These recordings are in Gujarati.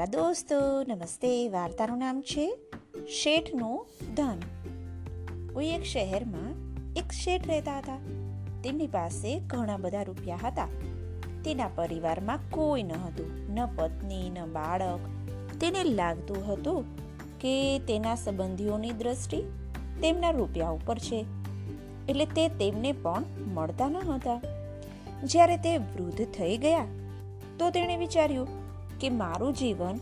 પ્યારા દોસ્તો, નમસ્તે, વાર્તાનું નામ છે શેઠનું ધન. કોઈ એક શહેરમાં એક શેઠ રહેતા હતા. તેમની પાસે ઘણા બધા રૂપિયા હતા. તેના પરિવારમાં કોઈ ન હતું, ન પત્ની, ન બાળક. તેને લાગતું હતું કે તેના સંબંધીઓની દ્રષ્ટિ તેમના રૂપિયા ઉપર છે. એટલે તે તેમને પણ મળતા ન હતા. જ્યારે તે વૃદ્ધ થઈ ગયા, તો તેણે વિચાર્યું કે મારું જીવન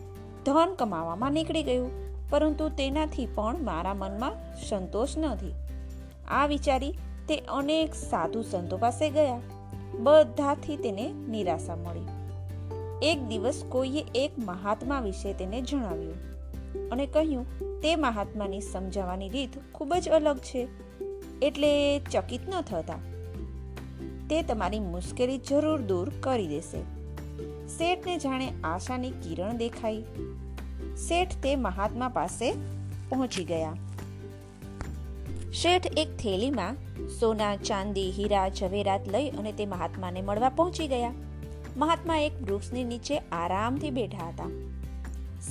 ધન કમાવામાં નીકળી ગયું, પરંતુ તેનાથી પણ મારા મનમાં સંતોષ નથી. આ વિચારી તે અનેક સાધુ સંતો પાસે ગયા. બધાથી તેને નિરાશા મળી. એક દિવસ કોઈએ એક મહાત્મા વિશે તેને જણાવ્યું અને કહ્યું, તે મહાત્માની સમજાવવાની રીત ખૂબ જ અલગ છે, એટલે ચકિત ન થતા. તે તમારી મુશ્કેલી જરૂર દૂર કરી દેશે. શેઠને જાણે આશાની કિરણ દેખાઈ. શેઠ તે મહાત્મા પાસે પહોંચી ગયા. શેઠ એક થેલીમાં સોના, ચાંદી, હીરા, ઝવેરાત લઈ અને તે મહાત્માને મળવા પહોંચી ગયા. મહાત્મા એક વૃક્ષની નીચે આરામથી બેઠા હતા.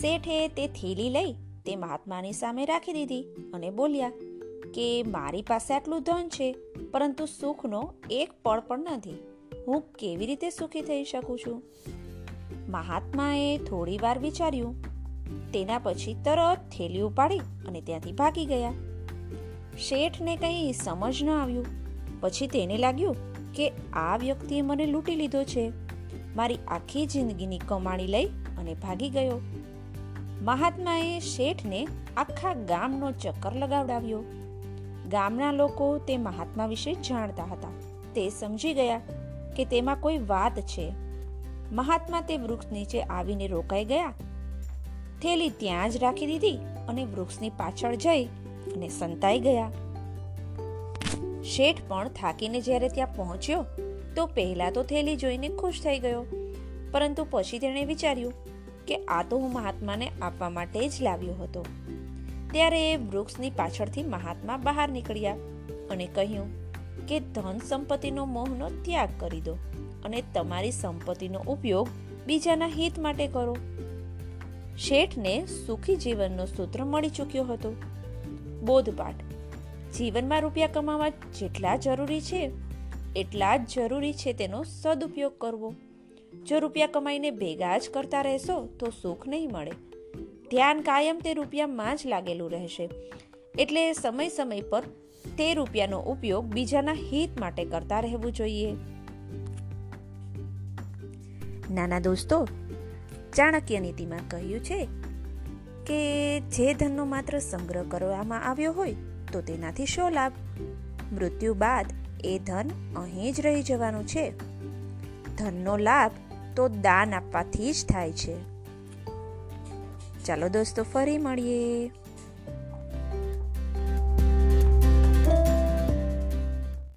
શેઠે તે થેલી લઈ તે મહાત્માની સામે રાખી દીધી અને બોલ્યા કે, મારી પાસે આટલું ધન છે, પરંતુ સુખનો એક પળ પણ નથી. હું કેવી રીતે સુખી થઈ શકું છું? મહાત્માએ થોડી વાર વિચાર્યું. તેના પછી તરત થેલી ઉપાડી અને ત્યાંથી ભાગી ગયા. શેઠને કંઈ સમજ ન આવ્યું. પછી તેને લાગ્યું કે આ વ્યક્તિએ મને લૂંટી લીધો છે. મારી આખી જિંદગીની કમાણી લઈ અને ભાગી ગયો. મહાત્માએ શેઠને આખા ગામનો ચક્કર લગાવડાવ્યો. ગામના લોકો તે મહાત્મા વિશે જાણતા હતા. તે સમજી ગયા કે તેમાં કોઈ વાત છે. મહાત્મા તે વૃક્ષ નીચે આવીને રોકાઈ ગયા. થેલી ત્યાં જ રાખી દીધી અને વૃક્ષની પાછળ જઈ અને સંતાઈ ગયા. શેઠ પણ થાકીને જ્યારે ત્યાં પહોંચ્યો, તો પહેલા તો થેલી જોઈને ખુશ થઈ ગયો. પરંતુ પછી તેણે વિચાર્યું કે આ તો હું મહાત્માને આપવા માટે જ લાવ્યો હતો. ત્યારે એ વૃક્ષની પાછળથી મહાત્મા બહાર નીકળ્યા અને કહ્યું કે ધન સંપત્તિનો મોહનો ત્યાગ કરી દો અને તમારી સંપત્તિનો ઉપયોગ બીજાના હિત માટે કરો. શેઠને સુખી જીવનનો સૂત્ર મળી ચૂક્યો હતો. બોધપાઠ, જીવનમાં રૂપિયા કમાવા જેટલા જરૂરી છે, એટલા જ જરૂરી છે તેનો સદુપયોગ કરવો. જો રૂપિયા કમાઈને ભેગા જ કરતા રહેશો તો સુખ નહીં મળે. ધ્યાન કાયમ તે રૂપિયામાં જ લાગેલું રહેશે. એટલે સમય સમય પર તે રૂપિયાનો ઉપયોગ બીજાના હિત માટે કરતા રહેવું જોઈએ. નાના દોસ્તો, ચાણક્ય નીતિમાં કહ્યું છે કે જે ધનનો માત્ર સંગ્રહ કરવામાં આવ્યો હોય તો તેનાથી શો લાભ? મૃત્યુ બાદ એ ધન અહીં જ રહી જવાનું છે. ધનનો લાભ તો દાન આપવાથી જ થાય છે. ચાલો દોસ્તો, ફરી મળીએ.